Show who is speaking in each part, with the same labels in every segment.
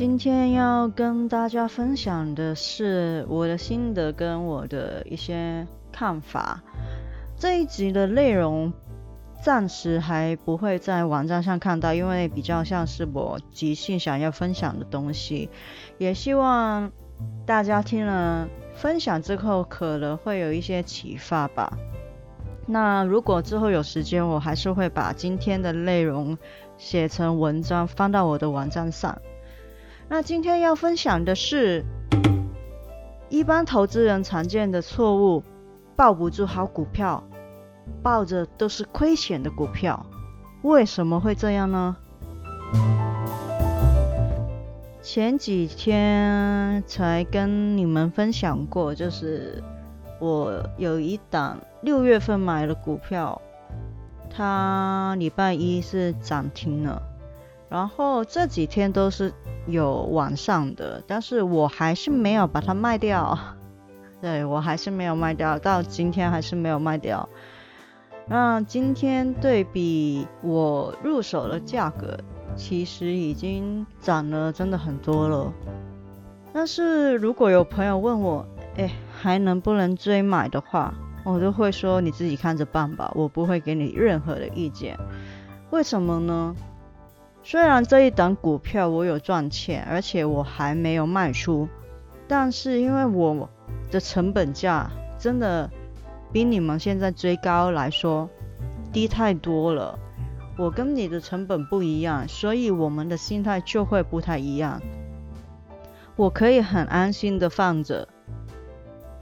Speaker 1: 今天要跟大家分享的是我的心得跟我的一些看法。这一集的内容暂时还不会在网站上看到，因为比较像是我即兴想要分享的东西。也希望大家听了分享之后，可能会有一些启发吧。那如果之后有时间，我还是会把今天的内容写成文章，放到我的网站上。那今天要分享的是，一般投资人常见的错误，抱不住好股票，抱着都是亏钱的股票，为什么会这样呢？前几天才跟你们分享过，就是我有一档六月份买的股票，它礼拜一是涨停了，然后这几天都是。有网上的，但是我还是没有把它卖掉。对我还是没有卖掉，到今天还是没有卖掉。那今天对比我入手的价格，其实已经涨了真的很多了。但是如果有朋友问我，哎，还能不能追买的话，我都会说你自己看着办吧，我不会给你任何的意见。为什么呢？虽然这一档股票我有赚钱，而且我还没有卖出，但是因为我的成本价真的比你们现在追高来说低太多了，我跟你的成本不一样，所以我们的心态就会不太一样。我可以很安心的放着，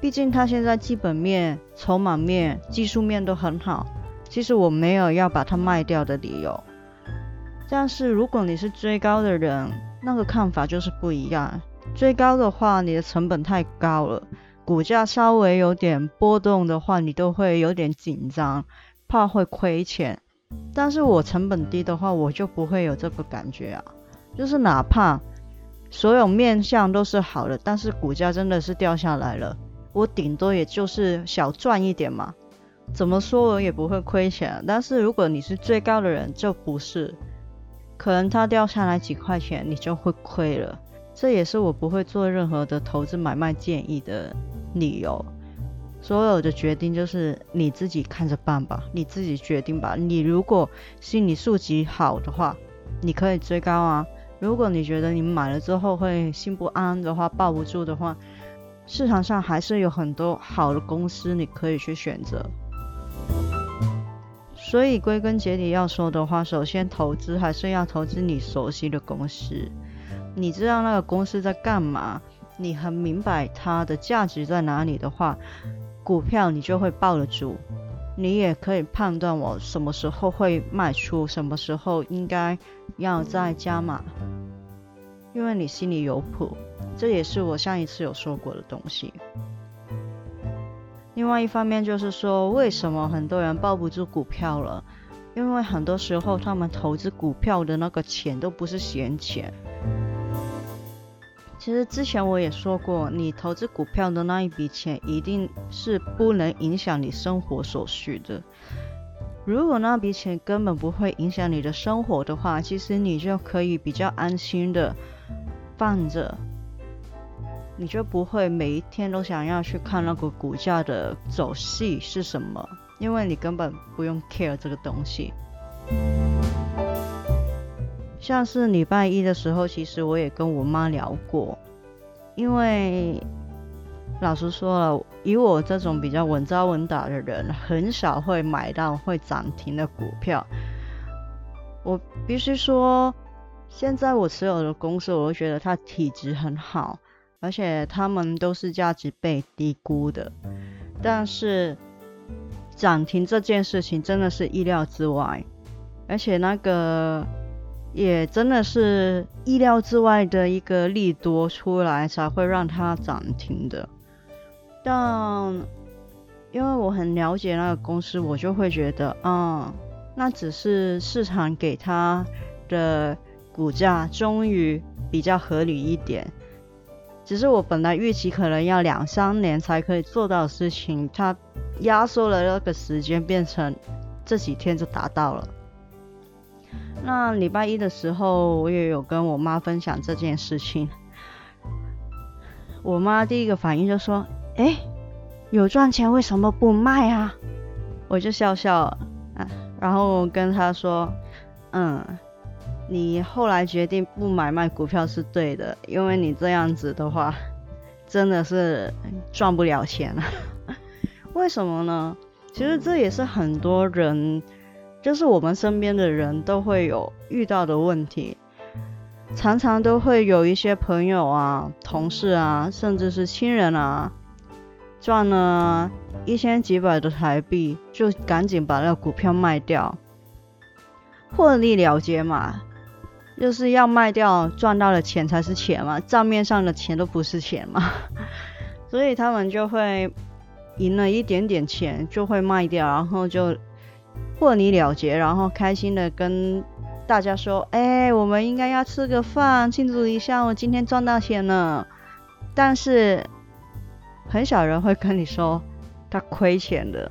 Speaker 1: 毕竟它现在基本面、筹码面、技术面都很好，其实我没有要把它卖掉的理由。但是如果你是追高的人，那个看法就是不一样。追高的话，你的成本太高了，股价稍微有点波动的话，你都会有点紧张，怕会亏钱。但是我成本低的话，我就不会有这个感觉啊。就是哪怕所有面相都是好的，但是股价真的是掉下来了，我顶多也就是小赚一点嘛。怎么说我也不会亏钱。但是如果你是最高的人，就不是。可能它掉下来几块钱，你就会亏了。这也是我不会做任何的投资买卖建议的理由。所有的决定就是你自己看着办吧，你自己决定吧。你如果心理素质好的话，你可以追高啊。如果你觉得你买了之后会心不安的话，抱不住的话，市场上还是有很多好的公司你可以去选择。所以归根结底要说的话，首先投资还是要投资你熟悉的公司，你知道那个公司在干嘛，你很明白它的价值在哪里的话，股票你就会抱得住，你也可以判断我什么时候会卖出，什么时候应该要再加码，因为你心里有谱，这也是我上一次有说过的东西。另外一方面就是说，为什么很多人抱不住股票了？因为很多时候他们投资股票的那个钱都不是闲钱。其实之前我也说过，你投资股票的那一笔钱一定是不能影响你生活所需的。如果那笔钱根本不会影响你的生活的话，其实你就可以比较安心的放着。你就不会每一天都想要去看那个股价的走势是什么，因为你根本不用 care 这个东西。像是礼拜一的时候，其实我也跟我妈聊过，因为老实说了，以我这种比较稳扎稳打的人，很少会买到会涨停的股票。我必须说，现在我持有的公司，我都觉得它体质很好。而且他们都是价值被低估的，但是涨停这件事情真的是意料之外，而且那个也真的是意料之外的一个利多出来，才会让它涨停的。但因为我很了解那个公司，我就会觉得，嗯，那只是市场给它的股价终于比较合理一点。只是我本来预期可能要两三年才可以做到的事情，它压缩了那个时间，变成这几天就达到了。那礼拜一的时候，我也有跟我妈分享这件事情。我妈第一个反应就说：“哎，有赚钱为什么不卖啊？”我就笑笑啊，然后跟她说：“嗯，你后来决定不买卖股票是对的，因为你这样子的话，真的是赚不了钱了。为什么呢？其实这也是很多人。”就是我们身边的人都会有遇到的问题，常常都会有一些朋友啊、同事啊，甚至是亲人啊，赚了一千几百的台币，就赶紧把那个股票卖掉，获利了结嘛，就是要卖掉赚到的钱才是钱嘛，账面上的钱都不是钱嘛，所以他们就会赢了一点点钱就会卖掉，然后就。获你了结，然后开心的跟大家说：“哎，我们应该要吃个饭，庆祝一下，我今天赚到钱了。”但是很少人会跟你说他亏钱的。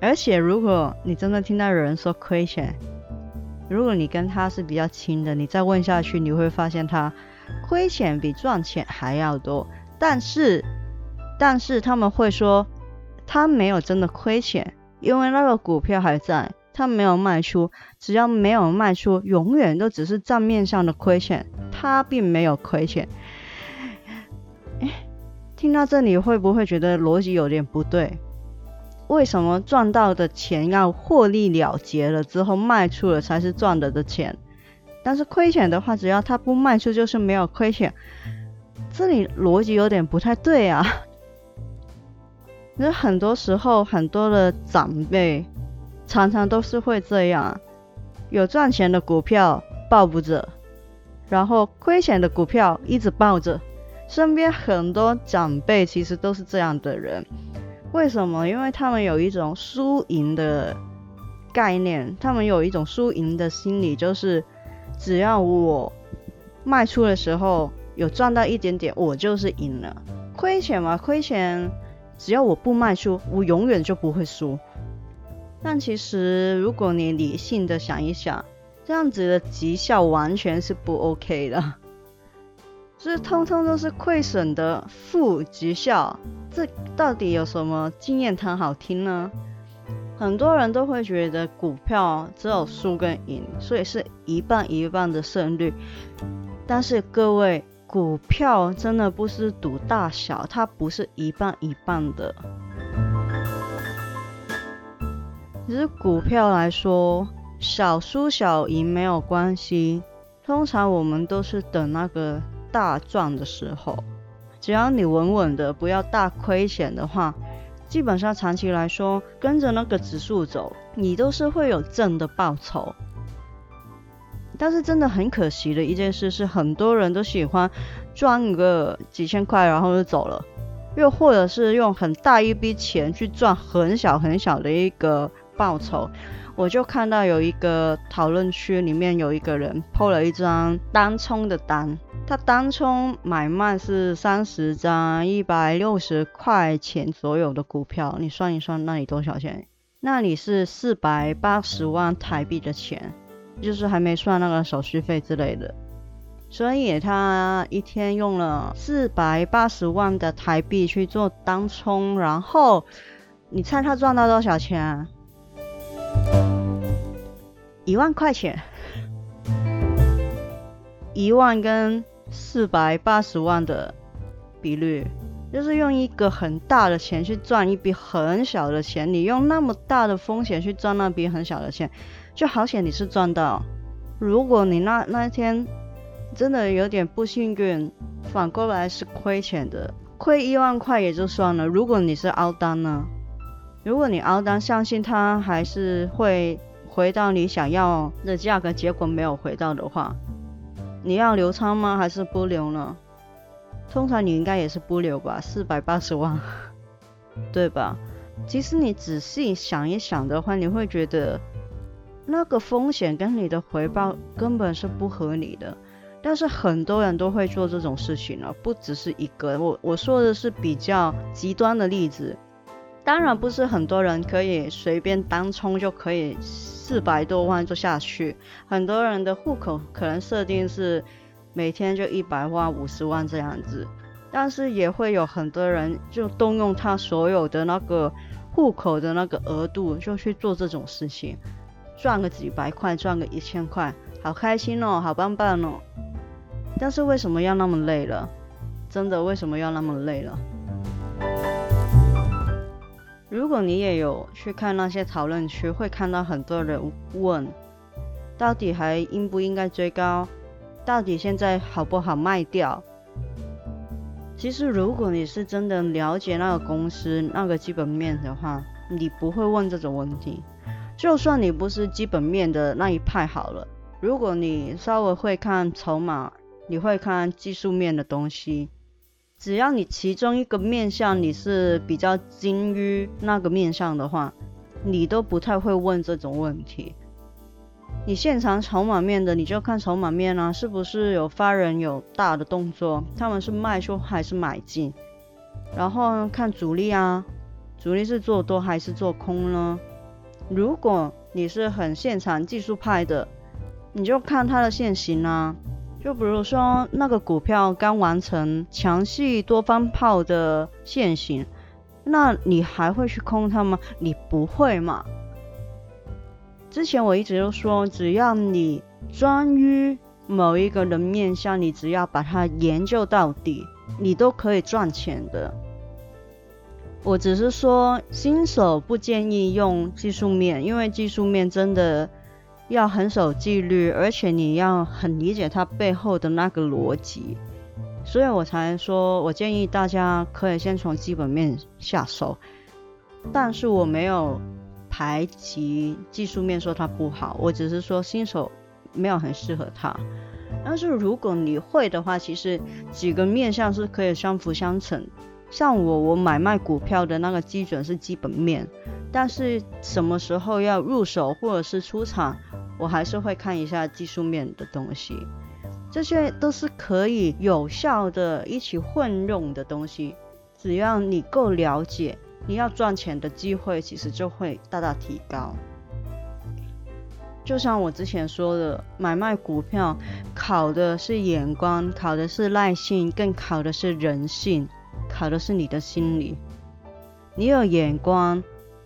Speaker 1: 而且如果你真的听到有人说亏钱，如果你跟他是比较亲的，你再问下去，你会发现他亏钱比赚钱还要多。但是，但是他们会说他没有真的亏钱。因为那个股票还在，他没有卖出，只要没有卖出，永远都只是账面上的亏钱，他并没有亏钱。听到这里会不会觉得逻辑有点不对？为什么赚到的钱要获利了结了之后卖出了才是赚的的钱？但是亏钱的话，只要他不卖出就是没有亏钱，这里逻辑有点不太对啊。那很多时候，很多的长辈常常都是会这样：有赚钱的股票抱不着，然后亏钱的股票一直抱着。身边很多长辈其实都是这样的人。为什么？因为他们有一种输赢的概念，他们有一种输赢的心理，就是只要我卖出的时候有赚到一点点，我就是赢了。亏钱嘛，亏钱。只要我不卖出，我永远就不会输。但其实，如果你理性的想一想，这样子的绩效完全是不 OK 的，这通通都是亏损的负绩效。这到底有什么经验谈好听呢？很多人都会觉得股票只有输跟赢，所以是一半一半的胜率。但是各位。股票真的不是赌大小，它不是一半一半的。其实股票来说，小输小赢没有关系。通常我们都是等那个大赚的时候，只要你稳稳的，不要大亏钱的话，基本上长期来说，跟着那个指数走，你都是会有正的报酬。但是真的很可惜的一件事是，很多人都喜欢赚个几千块，然后就走了，又或者是用很大一笔钱去赚很小很小的一个报酬。我就看到有一个讨论区里面有一个人 PO 了一张单冲的单，他当冲买卖是三十张一百六十块钱左右的股票，你算一算那里多少钱？那里是四百八十万台币的钱。就是还没算那个手续费之类的，所以他一天用了四百八十万的台币去做当冲，然后你猜他赚到多少钱？一万块钱，一万跟四百八十万的比率，就是用一个很大的钱去赚一笔很小的钱，你用那么大的风险去赚那笔很小的钱。就好险你是赚到，如果你那那天真的有点不幸运，反过来是亏钱的，亏一万块也就算了。如果你是凹单呢？如果你凹单，相信它还是会回到你想要的价格，结果没有回到的话，你要留仓吗？还是不留呢？通常你应该也是不留吧，四百八十万，对吧？其实你仔细想一想的话，你会觉得那个风险跟你的回报根本是不合理的。但是很多人都会做这种事情了，不只是一个。我我说的是比较极端的例子，当然不是很多人可以随便单冲就可以四百多万就下去。很多人的户口可能设定是每天就一百万、五十万这样子，但是也会有很多人就动用他所有的那个户口的那个额度就去做这种事情，赚个几百块，赚个一千块，好开心哦，好棒棒哦。但是为什么要那么累了？真的为什么要那么累了？如果你也有去看那些讨论区，会看到很多人问，到底还应不应该追高？到底现在好不好卖掉？其实如果你是真的了解那个公司那个基本面的话，你不会问这种问题。就算你不是基本面的那一派好了，如果你稍微会看筹码。你会看技术面的东西，只要你其中一个面相你是比较精于那个面相的话，你都不太会问这种问题。你现场筹码面的，你就看筹码面啊，是不是有发人有大的动作，他们是卖出还是买进，然后看主力啊，主力是做多还是做空呢？如果你是很现场技术派的，你就看它的线型啊。就比如说那个股票刚完成强势多方炮的现形，那你还会去空它吗？你不会嘛？之前我一直都说，只要你专于某一个人面相，你只要把它研究到底，你都可以赚钱的。我只是说新手不建议用技术面，因为技术面真的。要很守纪律，而且你要很理解它背后的那个逻辑，所以我才说，我建议大家可以先从基本面下手。但是我没有排挤技术面说它不好，我只是说新手没有很适合它。但是如果你会的话，其实几个面向是可以相辅相成。像我，我买卖股票的那个基准是基本面，但是什么时候要入手或者是出场？我还是会看一下技术面的东西，这些都是可以有效的一起混用的东西。只要你够了解，你要赚钱的机会其实就会大大提高。就像我之前说的，买卖股票考的是眼光，考的是耐性，更考的是人性，考的是你的心理。你有眼光，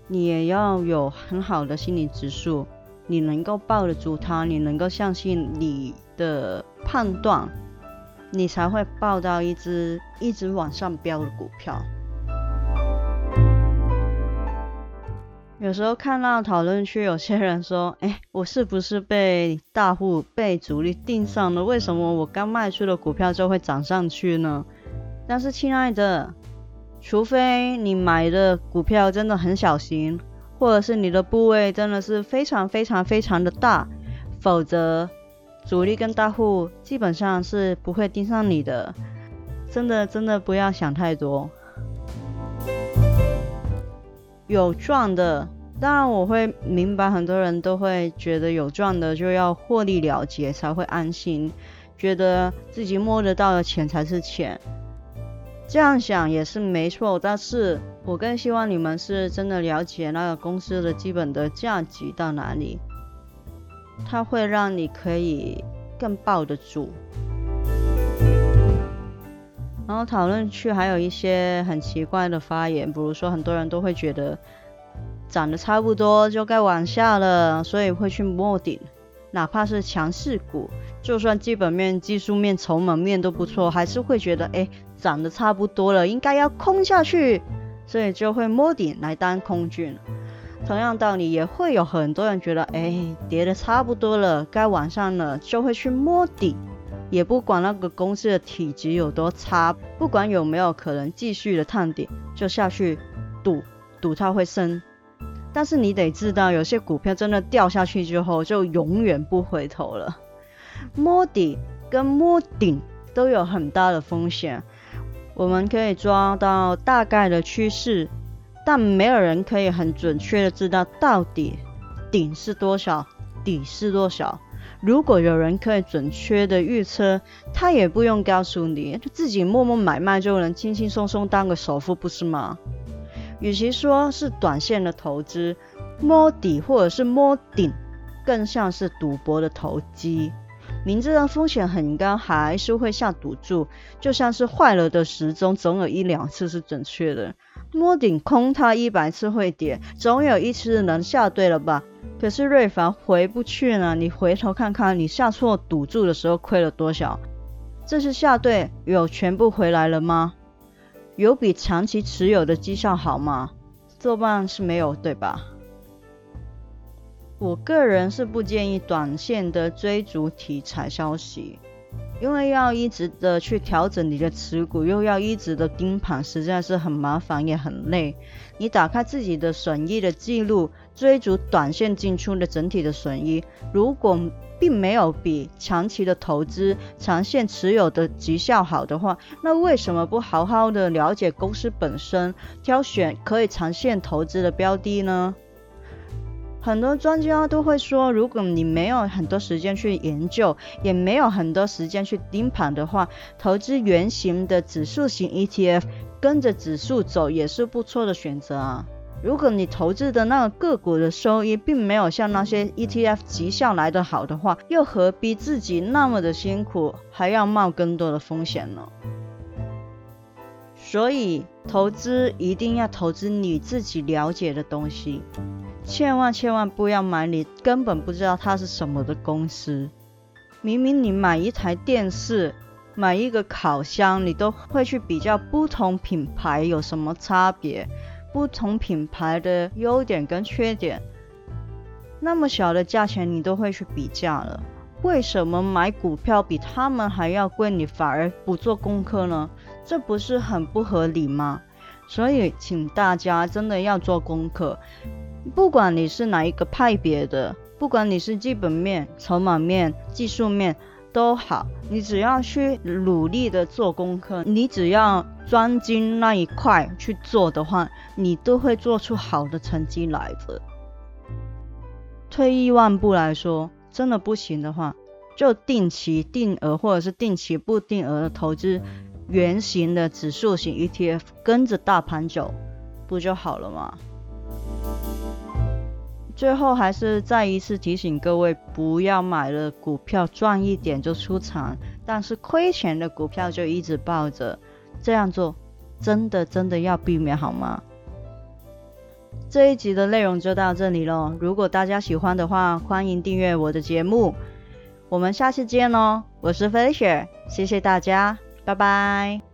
Speaker 1: 你也要有很好的心理指数。你能够抱得住它，你能够相信你的判断，你才会抱到一只一直往上飙的股票。有时候看到讨论区有些人说：“ 哎，我是不是被大户、被主力盯上了？为什么我刚卖出的股票就会涨上去呢？”但是，亲爱的，除非你买的股票真的很小心。或者是你的部位真的是非常非常非常的大，否则主力跟大户基本上是不会盯上你的。真的真的不要想太多。有赚的，当然我会明白，很多人都会觉得有赚的就要获利了结才会安心，觉得自己摸得到的钱才是钱。这样想也是没错，但是我更希望你们是真的了解那个公司的基本的价值到哪里，它会让你可以更抱得住。然后讨论区还有一些很奇怪的发言，比如说很多人都会觉得涨得差不多就该往下了，所以会去摸顶，哪怕是强势股，就算基本面、技术面、筹码面都不错，还是会觉得哎。涨得差不多了，应该要空下去，所以就会摸底来当空军。同样道理，也会有很多人觉得，哎，跌得差不多了，该往上了，就会去摸底，也不管那个公司的体积有多差，不管有没有可能继续的探底，就下去赌，赌它会升。但是你得知道，有些股票真的掉下去之后，就永远不回头了。摸底跟摸顶都有很大的风险。我们可以抓到大概的趋势，但没有人可以很准确的知道到底顶是多少，底是多少。如果有人可以准确的预测，他也不用告诉你，就自己默默买卖就能轻轻松松当个首富，不是吗？与其说是短线的投资，摸底或者是摸顶，更像是赌博的投机。明知道风险很高，还是会下赌注，就像是坏了的时钟，总有一两次是准确的。摸顶空它一百次会跌，总有一次能下对了吧？可是瑞凡回不去呢，你回头看看，你下错赌注的时候亏了多少？这次下对有全部回来了吗？有比长期持有的绩效好吗？多半是没有，对吧？我个人是不建议短线的追逐题材消息，因为要一直的去调整你的持股，又要一直的盯盘，实在是很麻烦也很累。你打开自己的损益的记录，追逐短线进出的整体的损益，如果并没有比长期的投资、长线持有的绩效好的话，那为什么不好好的了解公司本身，挑选可以长线投资的标的呢？很多专家都会说，如果你没有很多时间去研究，也没有很多时间去盯盘的话，投资圆形的指数型 ETF，跟着指数走也是不错的选择啊。如果你投资的那个个股的收益并没有像那些 ETF 绩效来得好的话，又何必自己那么的辛苦，还要冒更多的风险呢？所以投资一定要投资你自己了解的东西。千万千万不要买你根本不知道它是什么的公司。明明你买一台电视、买一个烤箱，你都会去比较不同品牌有什么差别，不同品牌的优点跟缺点。那么小的价钱你都会去比价了，为什么买股票比他们还要贵，你反而不做功课呢？这不是很不合理吗？所以请大家真的要做功课。不管你是哪一个派别的，不管你是基本面、筹码面、技术面都好，你只要去努力的做功课，你只要专精那一块去做的话，你都会做出好的成绩来的。退一万步来说，真的不行的话，就定期定额或者是定期不定额的投资圆形的指数型 ETF，跟着大盘走，不就好了吗？最后还是再一次提醒各位，不要买了股票赚一点就出场，但是亏钱的股票就一直抱着，这样做真的真的要避免好吗？这一集的内容就到这里了，如果大家喜欢的话，欢迎订阅我的节目，我们下次见喽，我是飞雪，谢谢大家，拜拜。